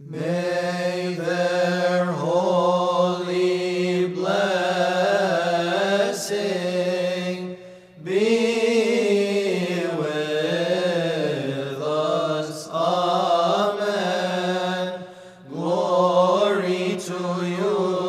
May their holy blessing be with us. Amen. Glory to you,